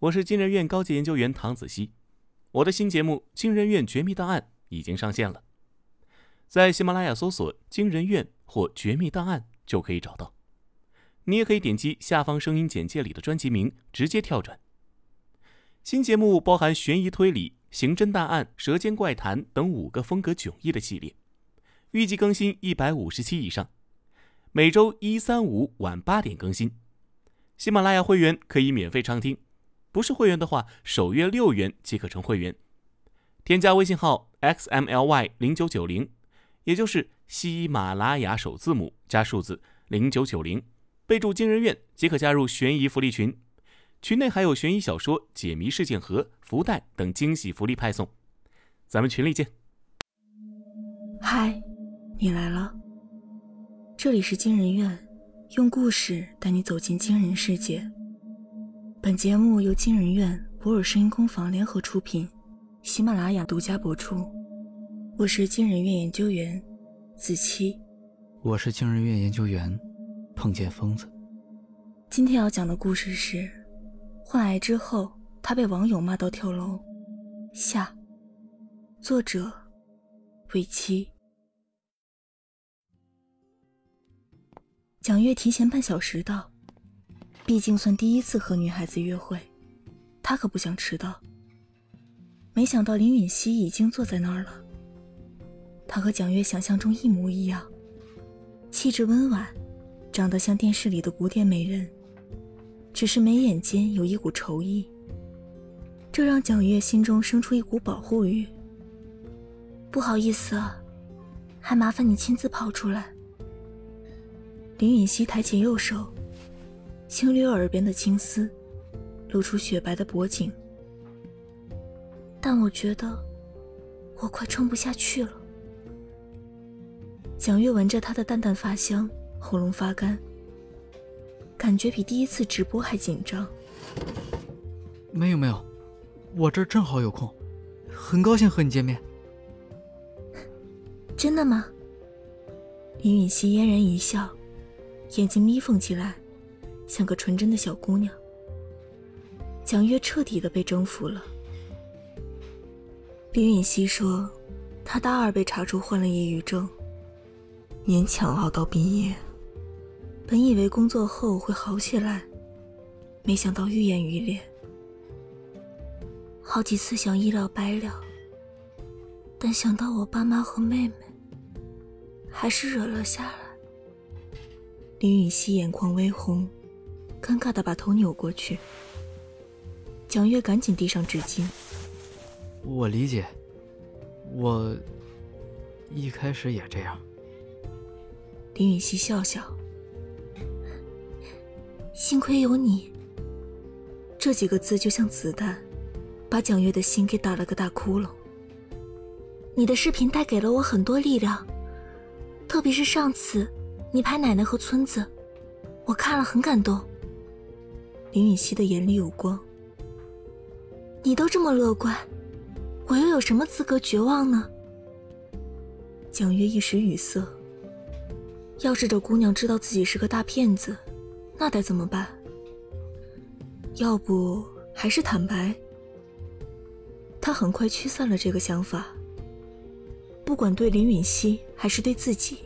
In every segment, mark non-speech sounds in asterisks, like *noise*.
我是金人院高级研究员唐子熙，我的新节目《金人院绝密档案》已经上线了，在喜马拉雅搜索“金人院”或“绝密档案”就可以找到。你也可以点击下方声音简介里的专辑名，直接跳转。新节目包含悬疑推理、刑侦大案、舌尖怪谈等五个风格迥异的系列，预计更新一百五十期以上，每周一、三、五晚八点更新。喜马拉雅会员可以免费畅听。不是会员的话，首月六元即可成会员。添加微信号 xmly 零九九零，也就是喜马拉雅首字母加数字零九九零，备注“惊人院”即可加入悬疑福利群。群内还有悬疑小说、解谜事件盒、福袋等惊喜福利派送。咱们群里见。嗨，你来了。这里是惊人院，用故事带你走进惊人世界。本节目由金人院、博尔声音工坊联合出品，喜马拉雅独家播出。我是金人院研究员子期，我是金人院研究员碰见疯子。今天要讲的故事是：患癌之后，他被网友骂到跳楼。下，作者：尾七。蒋月提前半小时到。毕竟算第一次和女孩子约会，他可不想迟到。没想到林允熙已经坐在那儿了。她和蒋月想象中一模一样，气质温婉，长得像电视里的古典美人，只是眉眼间有一股愁意，这让蒋月心中生出一股保护欲。不好意思啊，还麻烦你亲自跑出来。林允熙抬起右手。轻掠耳边的青丝，露出雪白的脖颈。但我觉得，我快撑不下去了。蒋月闻着他的淡淡发香，喉咙发干，感觉比第一次直播还紧张。没有没有，我这正好有空，很高兴和你见面。真的吗？林允熙嫣然一笑，眼睛眯缝起来。像个纯真的小姑娘，蒋月彻底的被征服了。林允熙说，她大二被查出患了抑郁症，勉强熬到毕业。本以为工作后会好起来，没想到愈演愈烈。好几次想一了百了，但想到我爸妈和妹妹，还是忍了下来。林允熙眼眶微红。尴尬的把头扭过去，蒋月赶紧递上纸巾。我理解，我一开始也这样。林允熙笑笑，幸亏有你。这几个字就像子弹，把蒋月的心给打了个大窟窿。你的视频带给了我很多力量，特别是上次你拍奶奶和村子，我看了很感动。林允熙的眼里有光。你都这么乐观，我又有什么资格绝望呢？蒋月一时语塞。要是这姑娘知道自己是个大骗子，那该怎么办？要不还是坦白？他很快驱散了这个想法。不管对林允熙还是对自己，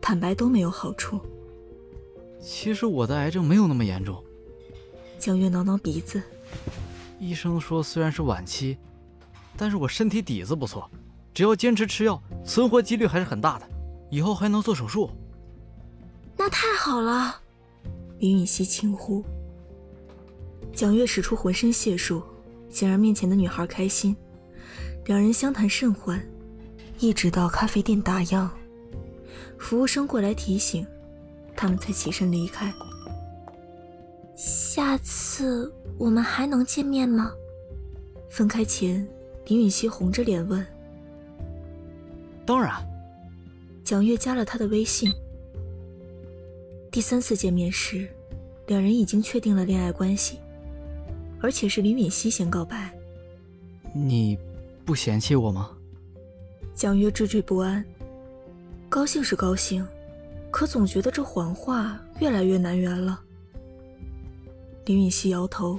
坦白都没有好处。其实我的癌症没有那么严重。江月挠挠鼻子，医生说虽然是晚期，但是我身体底子不错，只要坚持吃药，存活几率还是很大的，以后还能做手术。那太好了，林允熙轻呼。蒋月使出浑身解数，想让面前的女孩开心，两人相谈甚欢，一直到咖啡店打烊，服务生过来提醒，他们才起身离开。下次我们还能见面吗？分开前，林允熙红着脸问。当然。蒋月加了他的微信。第三次见面时，两人已经确定了恋爱关系，而且是林允熙先告白。你不嫌弃我吗？蒋月惴惴不安。高兴是高兴，可总觉得这谎话越来越难圆了。林允熙摇头，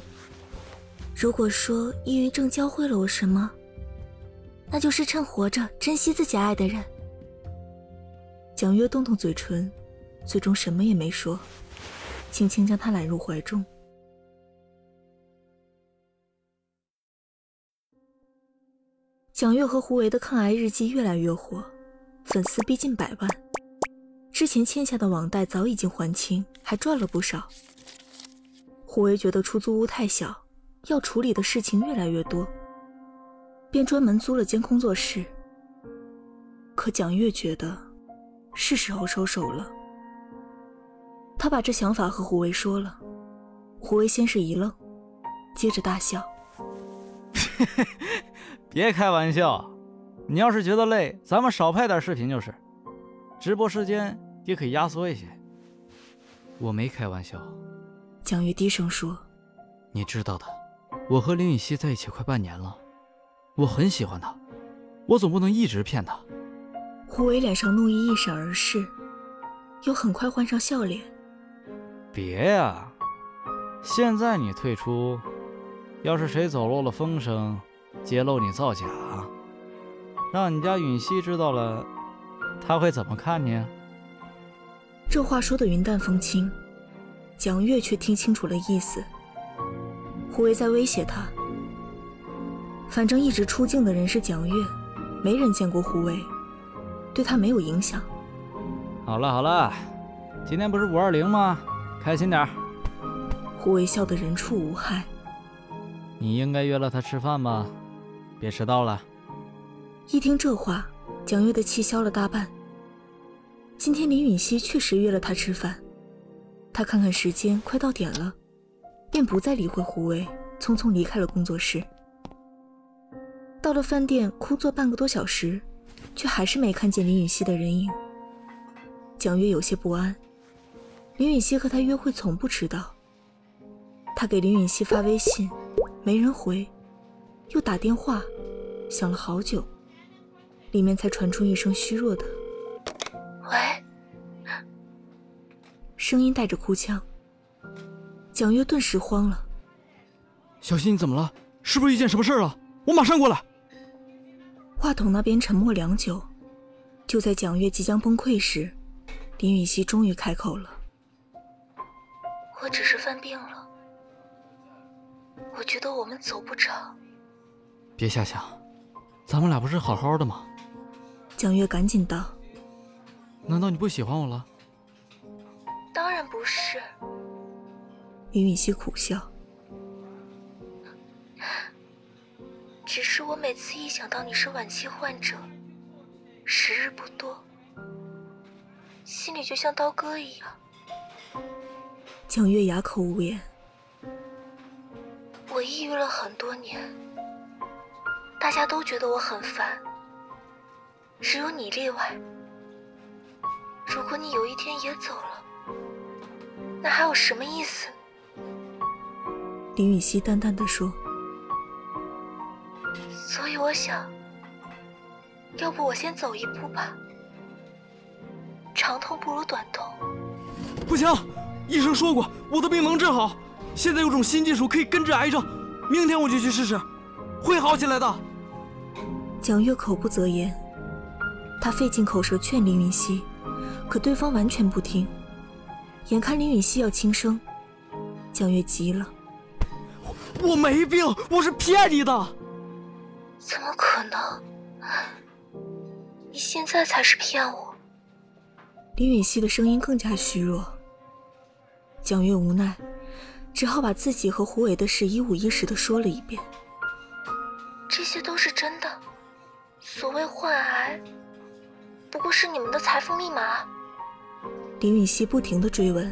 如果说抑郁症教会了我什么，那就是趁活着珍惜自己爱的人。蒋月动动嘴唇，最终什么也没说，轻轻将他揽入怀中。蒋月和胡为的抗癌日记越来越火，粉丝逼近百万。之前欠下的网贷早已经还清，还赚了不少。胡为觉得出租屋太小，要处理的事情越来越多，便专门租了间工作室。可蒋月觉得是时候收手了，他把这想法和胡为说了。胡为先是一愣，接着大笑：*laughs* “别开玩笑，你要是觉得累，咱们少拍点视频就是，直播时间。”也可以压缩一些。我没开玩笑。蒋玉低声说：“你知道的，我和林雨熙在一起快半年了，我很喜欢她，我总不能一直骗她。”胡伟脸上怒意一闪而逝，又很快换上笑脸。别呀，现在你退出，要是谁走漏了风声，揭露你造假，让你家允熙知道了，他会怎么看你？这话说的云淡风轻，蒋月却听清楚了意思。胡为在威胁他。反正一直出镜的人是蒋月，没人见过胡为，对他没有影响。好了好了，今天不是五二零吗？开心点。胡为笑得人畜无害。你应该约了他吃饭吧？别迟到了。一听这话，蒋月的气消了大半。今天林允熙确实约了他吃饭，他看看时间，快到点了，便不再理会胡威，匆匆离开了工作室。到了饭店，空坐半个多小时，却还是没看见林允熙的人影。蒋月有些不安，林允熙和他约会从不迟到。他给林允熙发微信，没人回，又打电话，响了好久，里面才传出一声虚弱的。喂，声音带着哭腔。蒋月顿时慌了。小溪，你怎么了？是不是遇见什么事了？我马上过来。话筒那边沉默良久，就在蒋月即将崩溃时，林雨熙终于开口了：“我只是犯病了，我觉得我们走不长。”别瞎想，咱们俩不是好好的吗？蒋月赶紧道。难道你不喜欢我了？不是。云允熙苦笑。只是我每次一想到你是晚期患者，时日不多，心里就像刀割一样。蒋月哑口无言。我抑郁了很多年，大家都觉得我很烦，只有你例外。如果你有一天也走了，那还有什么意思？林雨熙淡淡的说。所以我想，要不我先走一步吧。长痛不如短痛。不行，医生说过我的病能治好，现在有种新技术可以根治癌症，明天我就去试试，会好起来的。蒋月口不择言，他费尽口舌劝林云熙。可对方完全不听，眼看林允熙要轻生，蒋月急了：“我我没病，我是骗你的。”“怎么可能？你现在才是骗我。”林允熙的声音更加虚弱。蒋月无奈，只好把自己和胡伟的事一五一十的说了一遍。这些都是真的，所谓患癌，不过是你们的财富密码。林允熙不停的追问，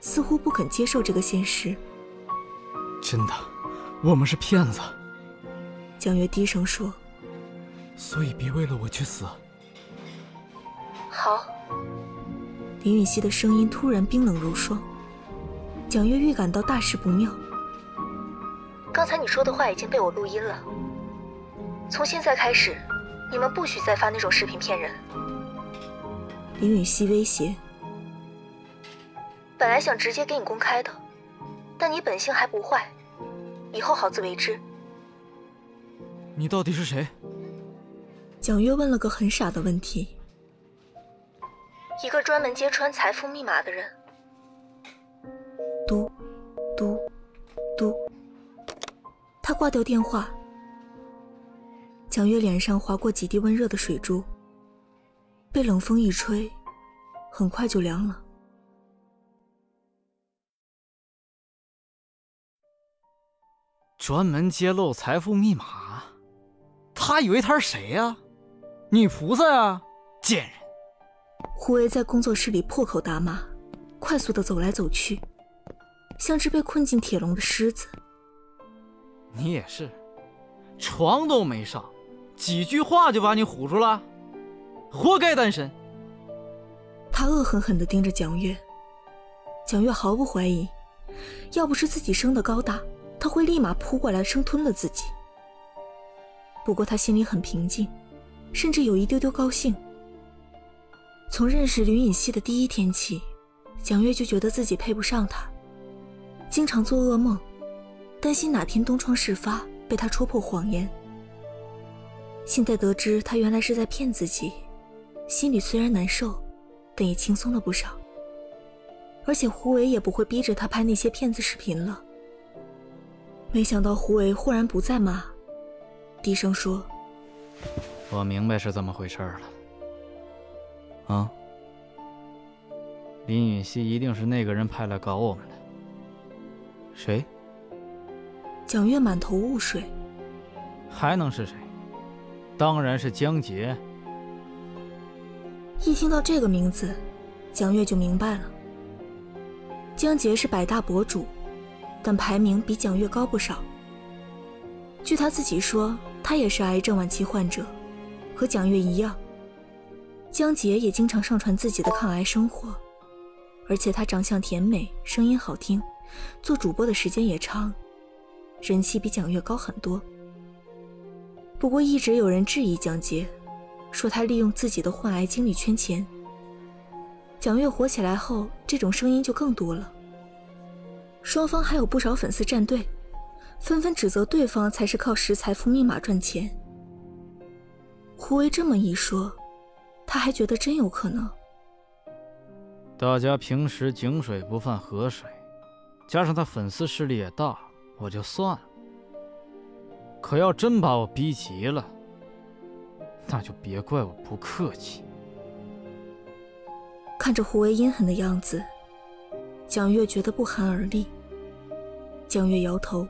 似乎不肯接受这个现实。真的，我们是骗子。江月低声说：“所以别为了我去死。”好。林允熙的声音突然冰冷如霜。蒋月预感到大事不妙。刚才你说的话已经被我录音了。从现在开始，你们不许再发那种视频骗人。林允熙威胁。本来想直接给你公开的，但你本性还不坏，以后好自为之。你到底是谁？蒋月问了个很傻的问题。一个专门揭穿财富密码的人。嘟，嘟，嘟。他挂掉电话。蒋月脸上划过几滴温热的水珠，被冷风一吹，很快就凉了。专门揭露财富密码，他以为他是谁呀？女菩萨呀，贱人！胡为在工作室里破口大骂，快速的走来走去，像只被困进铁笼的狮子。你也是，床都没上，几句话就把你唬住了，活该单身。他恶狠狠地盯着蒋月，蒋月毫不怀疑，要不是自己生的高大，他会立马扑过来生吞了自己。不过他心里很平静，甚至有一丢丢高兴。从认识吕尹熙的第一天起，蒋月就觉得自己配不上他，经常做噩梦，担心哪天东窗事发被他戳破谎言。现在得知他原来是在骗自己，心里虽然难受，但也轻松了不少。而且胡伟也不会逼着他拍那些骗子视频了。没想到胡伟忽然不再骂，低声说：“我明白是怎么回事了。”啊！林允熙一定是那个人派来搞我们的。谁？蒋月满头雾水。还能是谁？当然是江杰。一听到这个名字，蒋月就明白了。江杰是百大博主，但排名比蒋月高不少。据他自己说，他也是癌症晚期患者，和蒋月一样。江杰也经常上传自己的抗癌生活，而且他长相甜美，声音好听，做主播的时间也长，人气比蒋月高很多。不过一直有人质疑蒋杰，说他利用自己的患癌经历圈钱。蒋月火起来后，这种声音就更多了。双方还有不少粉丝站队，纷纷指责对方才是靠识财富密码赚钱。胡威这么一说。他还觉得真有可能。大家平时井水不犯河水，加上他粉丝势力也大，我就算了。可要真把我逼急了，那就别怪我不客气。看着胡威阴狠的样子，蒋月觉得不寒而栗。蒋月摇头：“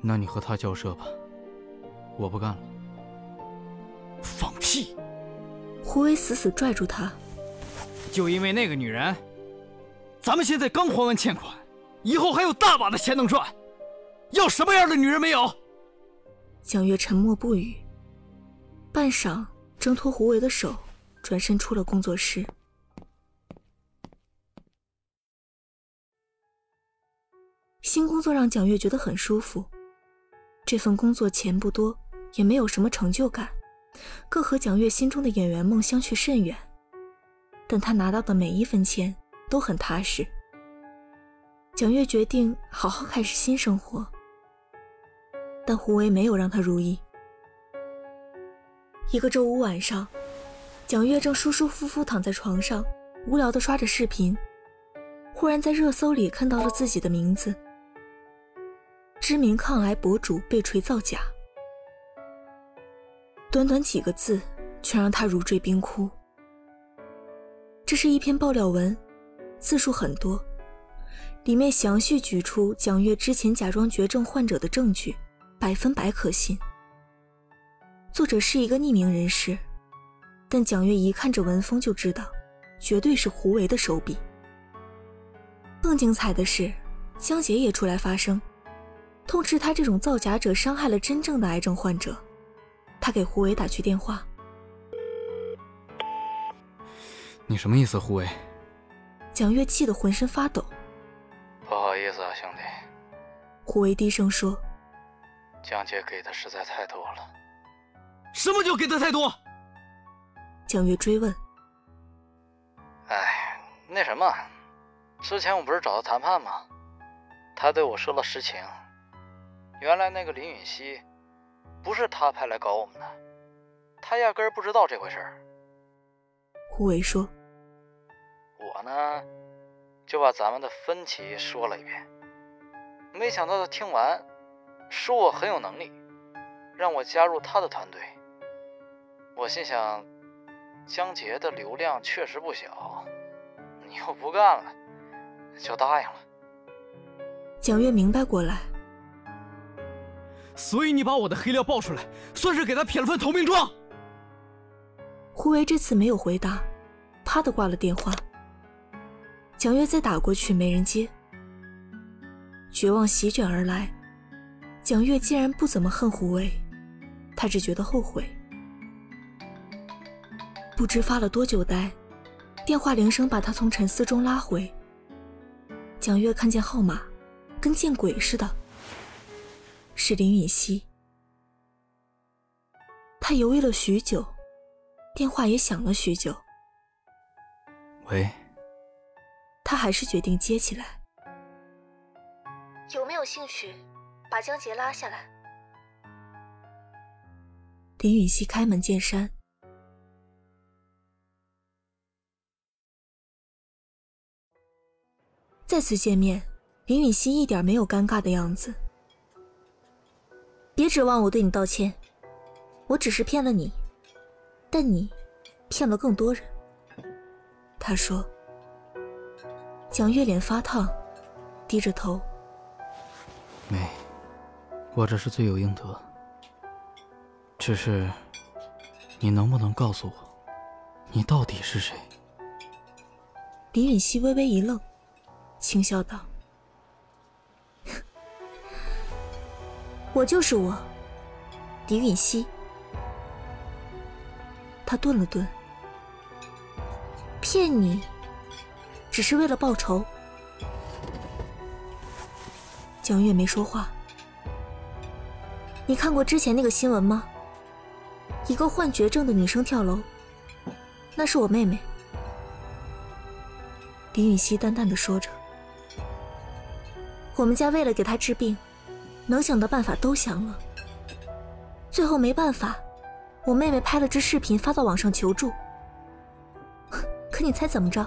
那你和他交涉吧，我不干了。”放屁！胡威死死拽住他。就因为那个女人，咱们现在刚还完欠款，以后还有大把的钱能赚。要什么样的女人没有？蒋月沉默不语，半晌挣脱胡伟的手，转身出了工作室。新工作让蒋月觉得很舒服。这份工作钱不多，也没有什么成就感。更和蒋月心中的演员梦相去甚远，但他拿到的每一分钱都很踏实。蒋月决定好好开始新生活，但胡为没有让他如意。一个周五晚上，蒋月正舒舒服服躺在床上，无聊的刷着视频，忽然在热搜里看到了自己的名字：知名抗癌博主被锤造假。短短几个字，却让他如坠冰窟。这是一篇爆料文，字数很多，里面详细举出蒋月之前假装绝症患者的证据，百分百可信。作者是一个匿名人士，但蒋月一看这文风就知道，绝对是胡为的手笔。更精彩的是，江杰也出来发声，痛斥他这种造假者伤害了真正的癌症患者。他给胡伟打去电话。你什么意思，胡伟？蒋月气得浑身发抖。不好意思啊，兄弟。胡伟低声说：“江姐给的实在太多了。”什么叫给的太多？蒋月追问。哎，那什么，之前我不是找他谈判吗？他对我说了实情。原来那个林允熙，不是他派来搞我们的，他压根儿不知道这回事儿。胡维说：“我呢，就把咱们的分歧说了一遍。没想到他听完，说我很有能力，让我加入他的团队。我心想，江杰的流量确实不小，你又不干了，就答应了。”蒋月明白过来。所以你把我的黑料爆出来，算是给他撇了份投名状。胡维这次没有回答，啪的挂了电话。蒋月再打过去，没人接。绝望席卷而来，蒋月竟然不怎么恨胡维，他只觉得后悔。不知发了多久呆，电话铃声把他从沉思中拉回。蒋月看见号码，跟见鬼似的。是林允熙，他犹豫了许久，电话也响了许久。喂，他还是决定接起来。有没有兴趣把江杰拉下来？林允熙开门见山。再次见面，林允熙一点没有尴尬的样子。别指望我对你道歉，我只是骗了你，但你骗了更多人。他说。蒋月脸发烫，低着头。没，我这是罪有应得。只是，你能不能告诉我，你到底是谁？林允熙微微一愣，轻笑道。我就是我，狄允熙。他顿了顿，骗你，只是为了报仇。蒋月没说话。你看过之前那个新闻吗？一个患绝症的女生跳楼，那是我妹妹。狄允熙淡淡的说着，我们家为了给她治病。能想的办法都想了，最后没办法，我妹妹拍了支视频发到网上求助。*laughs* 可你猜怎么着？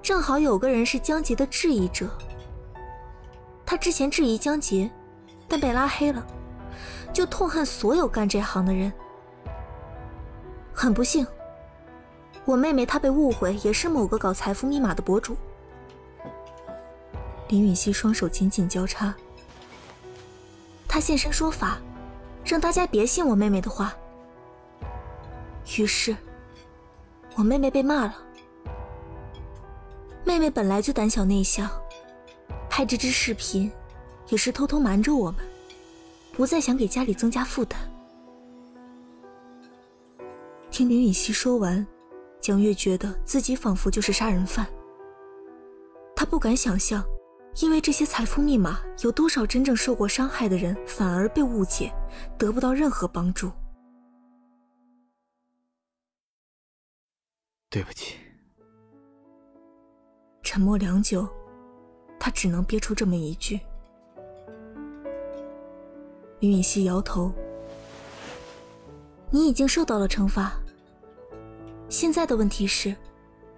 正好有个人是江杰的质疑者，他之前质疑江杰，但被拉黑了，就痛恨所有干这行的人。很不幸，我妹妹她被误会也是某个搞财富密码的博主。林允熙双手紧紧交叉。他现身说法，让大家别信我妹妹的话。于是，我妹妹被骂了。妹妹本来就胆小内向，拍这支视频也是偷偷瞒着我们，不再想给家里增加负担。听林允熙说完，蒋月觉得自己仿佛就是杀人犯。他不敢想象。因为这些财富密码，有多少真正受过伤害的人反而被误解，得不到任何帮助？对不起。沉默良久，他只能憋出这么一句。林允熙摇头：“你已经受到了惩罚。现在的问题是，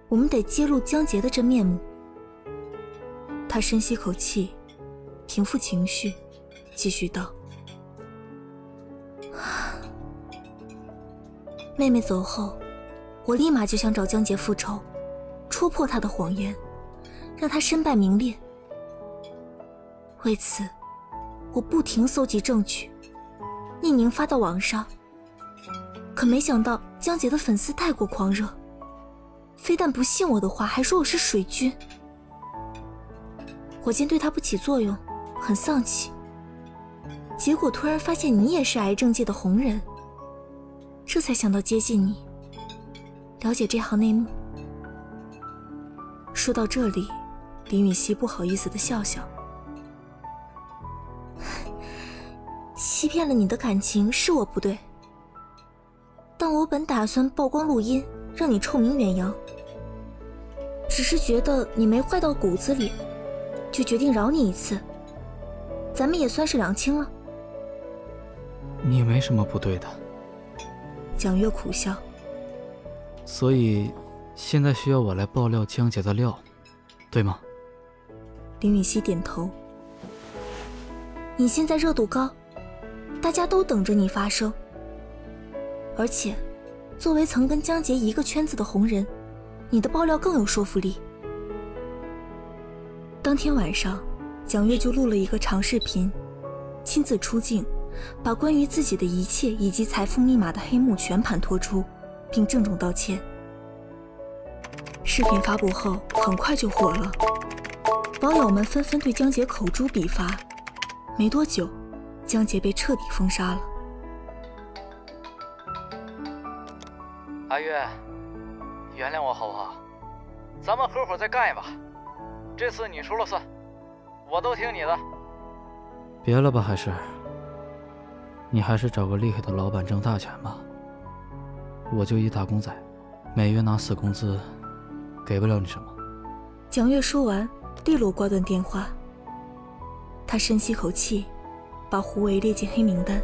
我们得揭露江杰的真面目。”他深吸口气，平复情绪，继续道：“ *sighs* 妹妹走后，我立马就想找江杰复仇，戳破他的谎言，让他身败名裂。为此，我不停搜集证据，匿名发到网上。可没想到江杰的粉丝太过狂热，非但不信我的话，还说我是水军。”我见对他不起作用，很丧气。结果突然发现你也是癌症界的红人，这才想到接近你，了解这行内幕。说到这里，林允熙不好意思的笑笑，*laughs* 欺骗了你的感情是我不对，但我本打算曝光录音，让你臭名远扬，只是觉得你没坏到骨子里。就决定饶你一次，咱们也算是两清了。你没什么不对的。蒋月苦笑。所以，现在需要我来爆料江姐的料，对吗？林允熙点头。你现在热度高，大家都等着你发声。而且，作为曾跟江杰一个圈子的红人，你的爆料更有说服力。当天晚上，蒋月就录了一个长视频，亲自出镜，把关于自己的一切以及财富密码的黑幕全盘托出，并郑重道歉。视频发布后，很快就火了，网友们纷纷对江杰口诛笔伐。没多久，江杰被彻底封杀了。阿月，原谅我好不好？咱们合伙再干一把。这次你说了算，我都听你的。别了吧，还是你还是找个厉害的老板挣大钱吧。我就一打工仔，每月拿死工资，给不了你什么。蒋月说完，利落挂断电话。他深吸口气，把胡伟列进黑名单。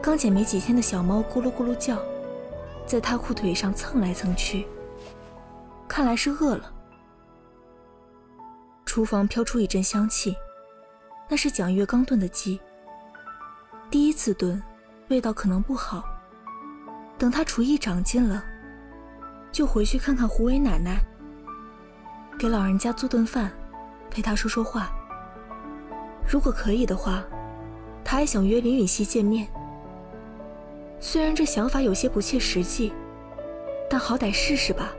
刚捡没几天的小猫咕噜咕噜叫，在他裤腿上蹭来蹭去，看来是饿了。厨房飘出一阵香气，那是蒋月刚炖的鸡。第一次炖，味道可能不好。等他厨艺长进了，就回去看看胡伟奶奶，给老人家做顿饭，陪他说说话。如果可以的话，他还想约林允熙见面。虽然这想法有些不切实际，但好歹试试吧。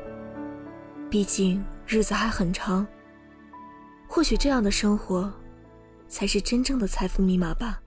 毕竟日子还很长。或许这样的生活，才是真正的财富密码吧。